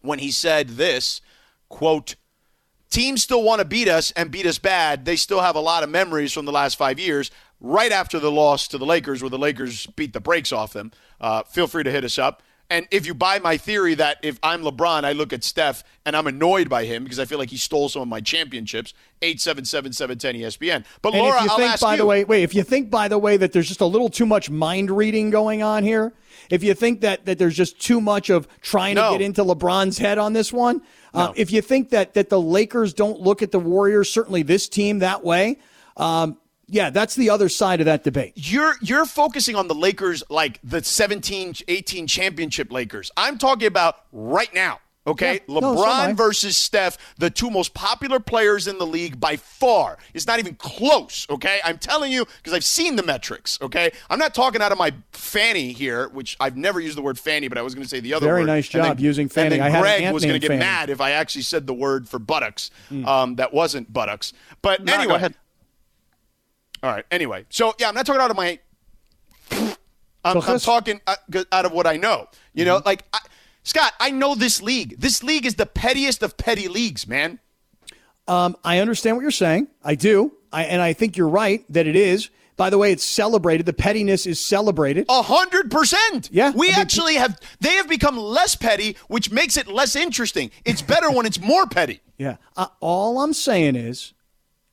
Speaker 1: when he said this, quote, teams still want to beat us and beat us bad. They still have a lot of memories from the last five years. Right after the loss to the Lakers, where the Lakers beat the brakes off them, uh, feel free to hit us up. And if you buy my theory that if I'm LeBron, I look at Steph and I'm annoyed by him because I feel like he stole some of my championships. 877-710-ESPN. But
Speaker 3: And
Speaker 1: Laura,
Speaker 3: if you
Speaker 1: I'll
Speaker 3: think,
Speaker 1: ask
Speaker 3: by
Speaker 1: you.
Speaker 3: the way, wait, if you think, by the way, that there's just a little too much mind reading going on here, if you think that that there's just too much of trying
Speaker 1: No.
Speaker 3: to get into LeBron's head on this one, uh, if you think that that the Lakers don't look at the Warriors, certainly this team that way, um, yeah, that's the other side of that debate.
Speaker 1: you're you're focusing on the Lakers like the 17 18 championship Lakers. I'm talking about right now. Okay,
Speaker 3: Yeah, no, so.
Speaker 1: LeBron versus Steph, the two most popular players in the league by far. It's not even close. Okay, I'm telling you because I've seen the metrics. Okay, I'm not talking out of my fanny here, which I've never used the word fanny, but I was going to say the other
Speaker 3: Very
Speaker 1: word.
Speaker 3: nice
Speaker 1: And
Speaker 3: job using fanny.
Speaker 1: And
Speaker 3: I
Speaker 1: then
Speaker 3: had an
Speaker 1: Greg was going to get
Speaker 3: fanny.
Speaker 1: Mad if I actually said the word for buttocks. Um, that wasn't buttocks. But
Speaker 2: No,
Speaker 1: anyway,
Speaker 2: go ahead.
Speaker 1: All right. Anyway, so yeah, I'm not talking out of my. I'm, I'm talking uh, out of what I know. You know, like I, Scott, I know this league. This league is the pettiest of petty leagues, man.
Speaker 3: Um, I understand what you're saying. I do. I, and I think you're right that it is. By the way, it's celebrated. The pettiness is celebrated.
Speaker 1: A hundred percent.
Speaker 3: Yeah,
Speaker 1: we
Speaker 3: I mean,
Speaker 1: actually have. They have become less petty, which makes it less interesting. It's better when it's more petty.
Speaker 3: Yeah. Uh, all I'm saying is,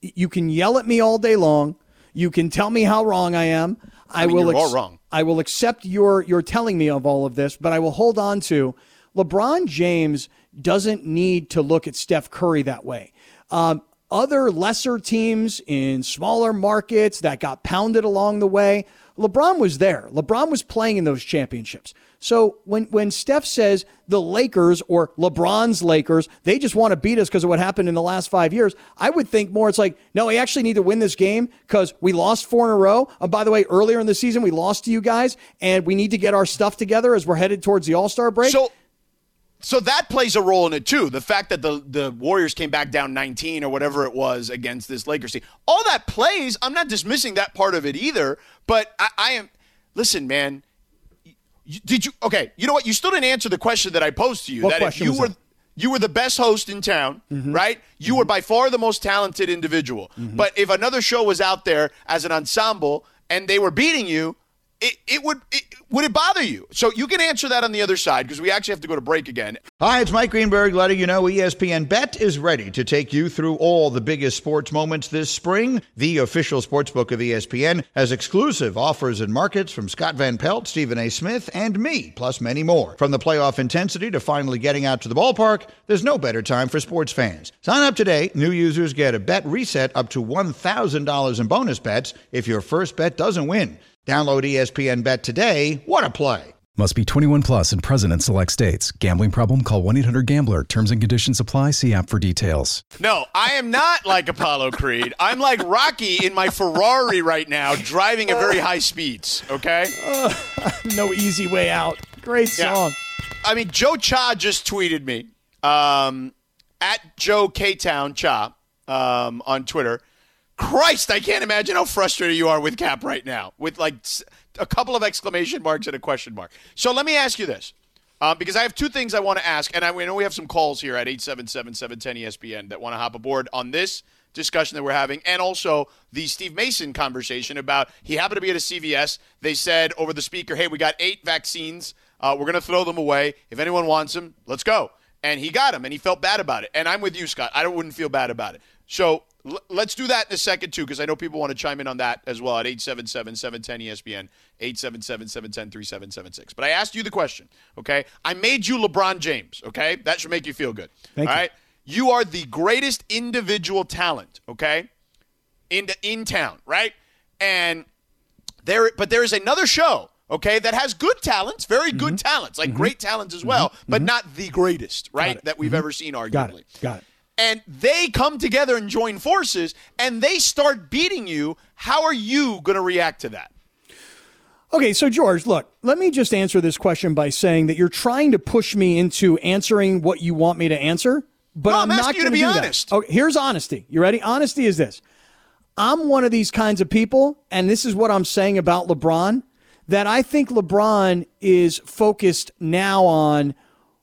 Speaker 3: you can yell at me all day long. You can tell me how wrong I am. I,
Speaker 1: mean,
Speaker 3: will.
Speaker 1: you're all wrong.
Speaker 3: I will accept your your telling me of all of this, but I will hold on to LeBron James doesn't need to look at Steph Curry that way. Um, other lesser teams in smaller markets that got pounded along the way, LeBron was there. LeBron was playing in those championships. So when when Steph says the Lakers or LeBron's Lakers, they just want to beat us because of what happened in the last five years, I would think more it's like, no, we actually need to win this game because we lost four in a row. And by the way, earlier in the season, we lost to you guys, and we need to get our stuff together as we're headed towards the All Star break.
Speaker 1: So, so that plays a role in it too. The fact that the the Warriors came back down 19 or whatever it was against this Lakers team, all that plays. I'm not dismissing that part of it either. But I, I am. Listen, man. Did you? Okay. You know what? You still didn't answer the question that I posed to you.
Speaker 3: What
Speaker 1: that
Speaker 3: question
Speaker 1: if you were
Speaker 3: that?
Speaker 1: you were the best host in town,
Speaker 3: Mm-hmm.
Speaker 1: right? You were by far the most talented individual. But if another show was out there as an ensemble and they were beating you, it, it would it, would it bother you? So you can answer that on the other side because we actually have to go to break again.
Speaker 7: Hi, it's Mike Greenberg letting you know ESPN Bet is ready to take you through all the biggest sports moments this spring. The official sports book of ESPN has exclusive offers and markets from Scott Van Pelt, Stephen A. Smith, and me, plus many more. From the playoff intensity to finally getting out to the ballpark, there's no better time for sports fans. Sign up today. New users get a bet reset up to $1,000 in bonus bets if your first bet doesn't win. Download ESPN Bet today. What a play!
Speaker 5: Must be 21 plus and present in select states. Gambling problem? Call 1 800 GAMBLER. Terms and conditions apply. See app for details.
Speaker 1: No, I am not like Apollo Creed. I'm like Rocky in my Ferrari right now, driving at very high speeds. Okay.
Speaker 3: no easy way out. Great
Speaker 1: Yeah.
Speaker 3: song.
Speaker 1: I mean, Joe Cha just tweeted me um, at Joe K Town Cha um, on Twitter. Christ, I can't imagine how frustrated you are with Kap right now, with like a couple of exclamation marks and a question mark. So let me ask you this, uh, because I have two things I want to ask, and I know we have some calls here at 877-710-ESPN that want to hop aboard on this discussion that we're having, and also the Steve Mason conversation about he happened to be at a CVS. They said over the speaker, "Hey, we got eight vaccines. Uh, we're going to throw them away. If anyone wants them, let's go." And he got them, and he felt bad about it. And I'm with you, Scott. I wouldn't feel bad about it. So let's do that in a second too, because I know people want to chime in on that as well at 877-710-ESPN, 877-710-3776. But I asked you the question, okay? I made you LeBron James, okay? That should make you feel good.
Speaker 3: Thank
Speaker 1: all
Speaker 3: you.
Speaker 1: right? You are the greatest individual talent, okay? In in town, right? And there but there is another show, okay, that has good talents, very good
Speaker 3: Mm-hmm.
Speaker 1: talents, like mm-hmm. great talents as well, mm-hmm. but mm-hmm. not the greatest, right? That we've ever seen arguably.
Speaker 3: Got it. Got it.
Speaker 1: And they come together and join forces and they start beating you. How are you going to react to that?
Speaker 3: Okay, so George, look, let me just answer this question by saying that you're trying to push me into answering what you want me to answer, but
Speaker 1: No,
Speaker 3: I'm,
Speaker 1: I'm
Speaker 3: not
Speaker 1: going to be
Speaker 3: do that.
Speaker 1: honest.
Speaker 3: Okay, here's honesty. You ready? Honesty is this. I'm one of these kinds of people, and this is what I'm saying about LeBron, that I think LeBron is focused now on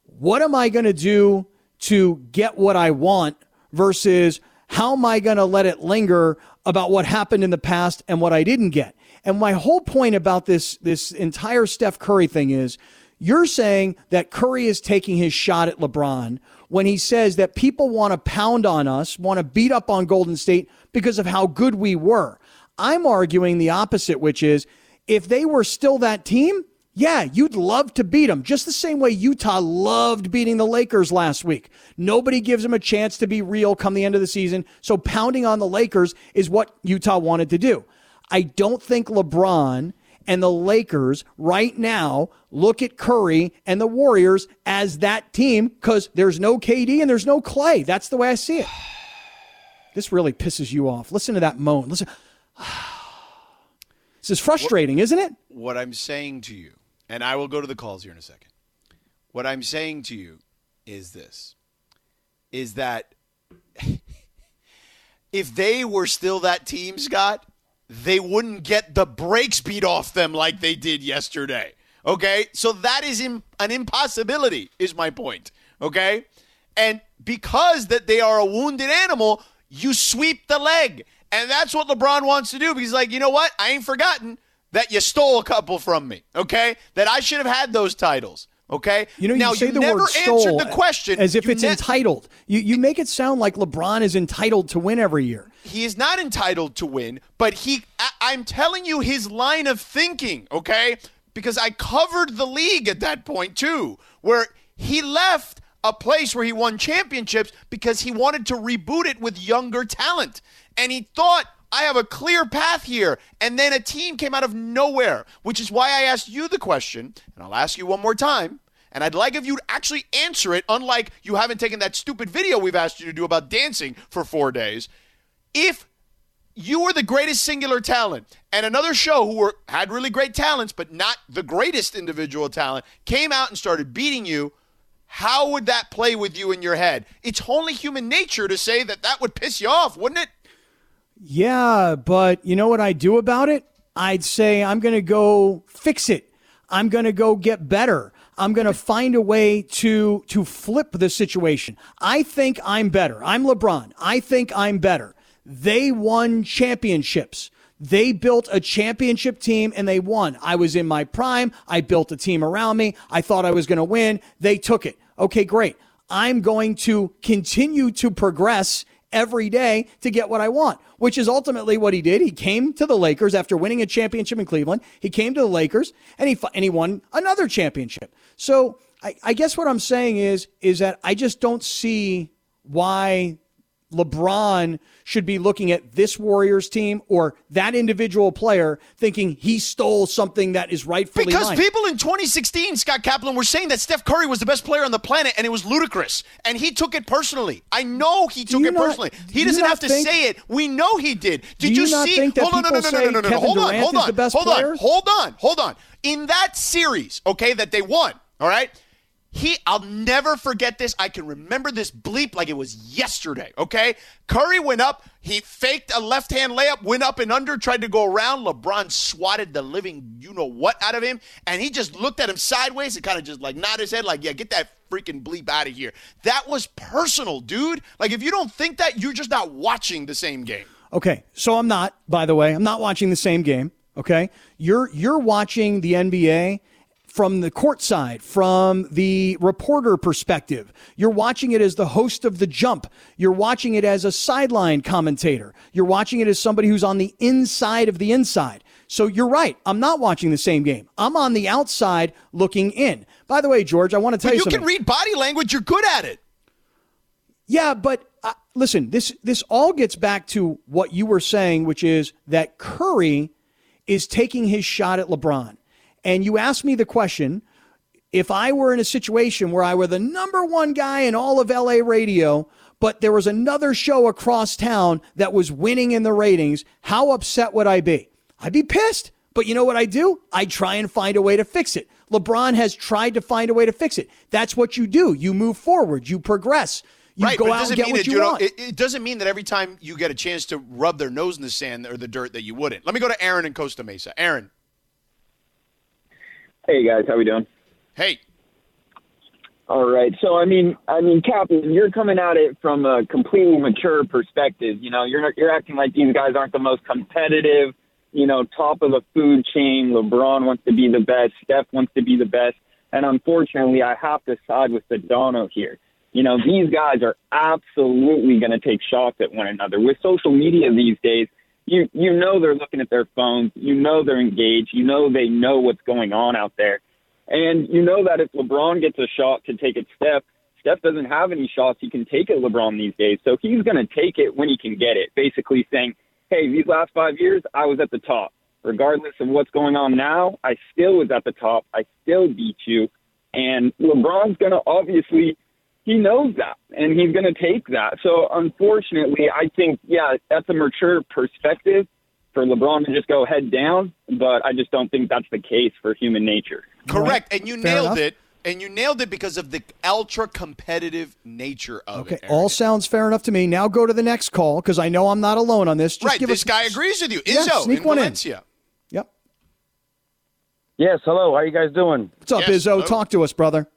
Speaker 3: what am I going to do to get what I want versus how am I going to let it linger about what happened in the past and what I didn't get. And my whole point about this this entire Steph Curry thing is you're saying that Curry is taking his shot at LeBron when he says that people want to pound on us, want to beat up on Golden State because of how good we were. I'm arguing the opposite, which is if they were still that team, yeah, you'd love to beat them, just the same way Utah loved beating the Lakers last week. Nobody gives them a chance to be real come the end of the season. So pounding on the Lakers is what Utah wanted to do. I don't think LeBron and the Lakers right now look at Curry and the Warriors as that team because there's no KD and there's no Clay. That's the way I see it. This really pisses you off. Listen to that moan. Listen. This is frustrating, isn't it?
Speaker 1: What I'm saying to you, and I will go to the calls here in a second. What I'm saying to you is this is that if they were still that team, Scott, they wouldn't get the brakes beat off them like they did yesterday. Okay? So that is im- an impossibility, is my point. Okay? And because that they are a wounded animal, you sweep the leg. And that's what LeBron wants to do because he's like, you know what? I ain't forgotten that you stole a couple from me. Okay? That I should have had those titles. Okay?
Speaker 3: You know,
Speaker 1: now
Speaker 3: you say the
Speaker 1: never
Speaker 3: word
Speaker 1: answered
Speaker 3: stole
Speaker 1: the question
Speaker 3: as if
Speaker 1: You
Speaker 3: it's
Speaker 1: ne-
Speaker 3: entitled. You you make it sound like LeBron is entitled to win every year.
Speaker 1: he is not entitled to win, but he I, I'm telling you his line of thinking, okay? Because I covered the league at that point too, where he left a place where he won championships because he wanted to reboot it with younger talent. And he thought I have a clear path here. And then a team came out of nowhere, which is why I asked you the question, and I'll ask you one more time. And I'd like if you'd actually answer it, unlike you haven't taken that stupid video we've asked you to do about dancing for four days. If you were the greatest singular talent, and another show who were had really great talents, but not the greatest individual talent, came out and started beating you, how would that play with you in your head? It's only human nature to say that that would piss you off, wouldn't it?
Speaker 3: Yeah, but you know what I do about it? I'd say I'm going to go fix it. I'm going to go get better. I'm going to find a way to to flip the situation. I think I'm better. I'm LeBron. I think I'm better. They won championships. They built a championship team and they won. I was in my prime. I built a team around me. I thought I was going to win. They took it. Okay, great. I'm going to continue to progress every day to get what I want, which is ultimately what he did. He came to the Lakers after winning a championship in Cleveland. He came to the Lakers and he and he won another championship. So I, I guess what I'm saying is is that I just don't see why LeBron should be looking at this Warriors team or that individual player thinking he stole something that is rightfully
Speaker 1: because
Speaker 3: mine.
Speaker 1: people in 2016, Scott Kaplan, were saying that Steph Curry was the best player on the planet, and it was ludicrous, and he took it personally. I know he took it
Speaker 3: not-
Speaker 1: personally. He
Speaker 3: you
Speaker 1: doesn't have to
Speaker 3: think-
Speaker 1: say it. We know he did. Did
Speaker 3: Do you
Speaker 1: see? hold on, no, no, no, no, no, no, no. Hold on, hold on, hold
Speaker 3: player?
Speaker 1: on, hold on, hold on. In that series, okay, that they won, all right. He, I'll never forget this. I can remember this bleep like it was yesterday. Okay, Curry went up. He faked a left-hand layup, went up and under, tried to go around. LeBron swatted the living you know what out of him, and he just looked at him sideways and kind of just like nodded his head, like, "Yeah, get that freaking bleep out of here." That was personal, dude. Like, if you don't think that, you're just not watching the same game.
Speaker 3: Okay, so I'm not. By the way, I'm not watching the same game. Okay, you're you're watching the NBA from the court side, from the reporter perspective. You're watching it as the host of the jump. You're watching it as a sideline commentator. You're watching it as somebody who's on the inside of the inside. So you're right. I'm not watching the same game. I'm on the outside looking in. By the way, George, I want to tell
Speaker 1: But
Speaker 3: you
Speaker 1: you
Speaker 3: something.
Speaker 1: can read body language. You're good at it.
Speaker 3: Yeah, but uh, listen, this this all gets back to what you were saying, which is that Curry is taking his shot at LeBron. And you asked me the question, if I were in a situation where I were the number one guy in all of LA radio, but there was another show across town that was winning in the ratings, how upset would I be? I'd be pissed. But you know what I do? I try and find a way to fix it. LeBron has tried to find a way to fix it. That's what you do. You move forward. You progress. You
Speaker 1: right,
Speaker 3: go out and get what you,
Speaker 1: you
Speaker 3: want.
Speaker 1: It, it doesn't mean that every time you get a chance to rub their nose in the sand or the dirt that you wouldn't. Let me go to Aaron in Costa Mesa. Aaron,
Speaker 8: Hey guys, how we doing?
Speaker 1: hey,
Speaker 8: All right. So I mean, I mean, Captain, you're coming at it from a completely mature perspective. You know, you're you're acting like these guys aren't the most competitive. You know, top of the food chain. LeBron wants to be the best. Steph wants to be the best. And unfortunately, I have to side with Sedano here. You know, these guys are absolutely going to take shots at one another. With social media these days, you you know they're looking at their phones. You know they're engaged. You know they know what's going on out there. And you know that if LeBron gets a shot to take at Steph, Steph doesn't have any shots he can take at LeBron these days. So he's going to take it when he can get it, basically saying, hey, these last five years, I was at the top. Regardless of what's going on now, I still was at the top. I still beat you. And LeBron's going to obviously, he knows that, and he's going to take that. So unfortunately, I think, yeah, that's a mature perspective for LeBron to just go head down, but I just don't think that's the case for human nature.
Speaker 1: correct. And you
Speaker 3: Fair
Speaker 1: nailed
Speaker 3: enough.
Speaker 1: it. And you nailed it because of the ultra competitive nature of
Speaker 3: Okay,
Speaker 1: it. Aaron.
Speaker 3: all sounds fair enough to me. Now go to the next call because I know I'm not alone on this. Just
Speaker 1: right.
Speaker 3: give
Speaker 1: This
Speaker 3: us,
Speaker 1: guy agrees with you.
Speaker 3: Yeah,
Speaker 1: Izzo
Speaker 3: sneak
Speaker 1: in
Speaker 3: one in.
Speaker 1: Valencia.
Speaker 3: Yep.
Speaker 9: Yes, hello. How you guys doing?
Speaker 3: What's up,
Speaker 1: Yes,
Speaker 3: Izzo?
Speaker 1: hello.
Speaker 3: Talk to us, brother.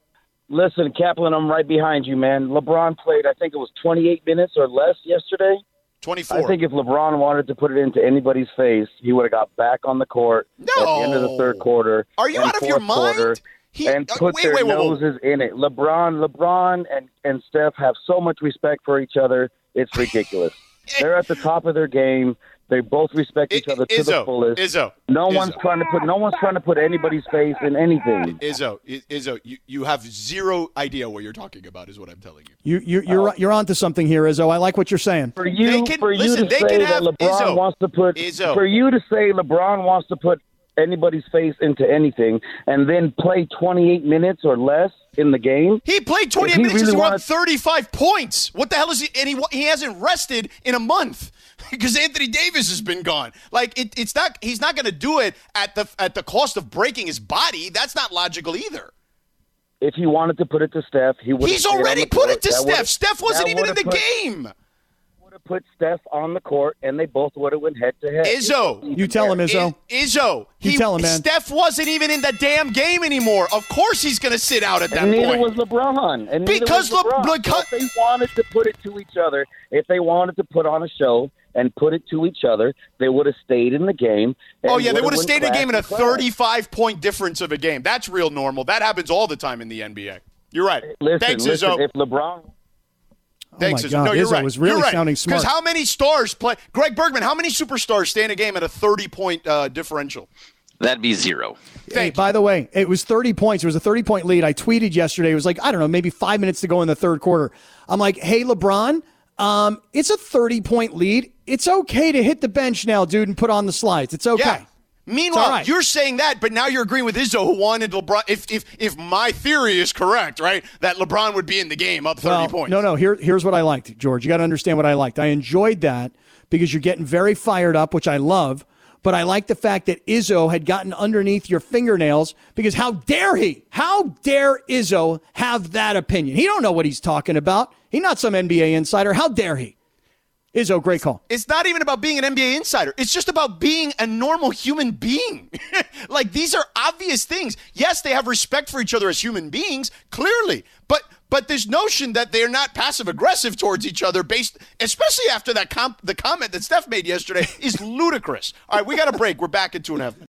Speaker 9: Listen, Kaplan, I'm right behind you, man. LeBron played, I think it was 28 minutes or less yesterday.
Speaker 1: 24.
Speaker 9: I think if LeBron wanted to put it into anybody's face, he would have got back on the court at the end of the third quarter.
Speaker 1: Are you out of your mind?
Speaker 9: quarter,
Speaker 1: He-
Speaker 9: and
Speaker 1: uh,
Speaker 9: put
Speaker 1: wait,
Speaker 9: their
Speaker 1: wait, whoa.
Speaker 9: noses in it. LeBron, LeBron, and and Steph have so much respect for each other. It's ridiculous. They're at the top of their game. They both respect each
Speaker 1: I-
Speaker 9: other to the fullest.
Speaker 1: Izzo,
Speaker 9: no
Speaker 1: Izzo.
Speaker 9: one's trying to put no one's trying to put anybody's face in anything.
Speaker 1: Izzo, I- Izzo, you, you have zero idea what you're talking about, is what I'm telling you.
Speaker 3: You you you're oh. you're onto something here, Izzo. I like what you're saying.
Speaker 9: For you,
Speaker 1: They can-
Speaker 9: for you
Speaker 1: listen,
Speaker 9: to
Speaker 1: they
Speaker 9: say
Speaker 1: can
Speaker 9: that
Speaker 1: have-
Speaker 9: LeBron
Speaker 1: Izzo,
Speaker 9: wants to put
Speaker 1: Izzo.
Speaker 9: for you to say LeBron wants to put anybody's face into anything and then play 28 minutes or less in the game.
Speaker 1: He played 28
Speaker 9: If he
Speaker 1: minutes. He's
Speaker 9: really
Speaker 1: won 35 points. What the hell is he? And he, he hasn't rested in a month because Anthony Davis has been gone. Like it, it's not. He's not going to do it at the at the cost of breaking his body. That's not logical either.
Speaker 9: If he wanted to put it to Steph, he would.
Speaker 1: He's already put it to Steph. Steph wasn't even in the
Speaker 9: put,
Speaker 1: game.
Speaker 9: Would have put Steph on the court, and they both would have went head to head.
Speaker 1: Izzo.
Speaker 3: You tell him, Izzo.
Speaker 1: I- Izzo.
Speaker 3: You
Speaker 1: he,
Speaker 3: tell him, man.
Speaker 1: Steph wasn't even in the damn game anymore. Of course he's going to sit out at that
Speaker 9: And neither
Speaker 1: point.
Speaker 9: was LeBron. And neither
Speaker 1: Because
Speaker 9: was
Speaker 1: Le-
Speaker 9: LeBron.
Speaker 1: because-
Speaker 9: if they wanted to put it to each other, if they wanted to put on a show, and put it to each other, they would have stayed in the game.
Speaker 1: Oh yeah, they would have stayed in the game in a
Speaker 9: crash and crash.
Speaker 1: 35 point difference of a game. That's real normal. That happens all the time in the NBA. You're right.
Speaker 9: Listen,
Speaker 1: Thanks,
Speaker 9: listen,
Speaker 1: Izzo.
Speaker 9: if LeBron
Speaker 1: Thanks,
Speaker 3: my God,
Speaker 1: No, you're
Speaker 3: Izzo
Speaker 1: right.
Speaker 3: was really
Speaker 1: you're right.
Speaker 3: sounding smart.
Speaker 1: Because how many stars play? Greg Bergman. How many superstars stay in a game at a 30 point uh, differential?
Speaker 2: That'd be zero.
Speaker 3: Hey,
Speaker 1: Thank
Speaker 3: by the way, it was 30 points. It was a 30 point lead. I tweeted yesterday. It was like, I don't know, maybe five minutes to go in the third quarter. I'm like, hey, LeBron, um, it's a 30 point lead. It's okay to hit the bench now, dude, and put on the slides. It's okay.
Speaker 1: Yeah. Meanwhile,
Speaker 3: right.
Speaker 1: you're saying that, but now you're agreeing with Izzo, who wanted LeBron. If if if my theory is correct, right, that LeBron would be in the game up 30
Speaker 3: Well,
Speaker 1: points.
Speaker 3: No, no. Here, here's what I liked, George. You got to understand what I liked. I enjoyed that because you're getting very fired up, which I love. But I like the fact that Izzo had gotten underneath your fingernails because how dare he? How dare Izzo have that opinion? He don't know what he's talking about. He's not some NBA insider. How dare he? Izzo, great call.
Speaker 1: It's not even about being an NBA insider. It's just about being a normal human being. like these are obvious things. Yes, they have respect for each other as human beings, clearly. But but this notion that they're not passive aggressive towards each other based especially after that comp, the comment that Steph made yesterday is ludicrous. All right, we got a break. We're back in two and a half minutes.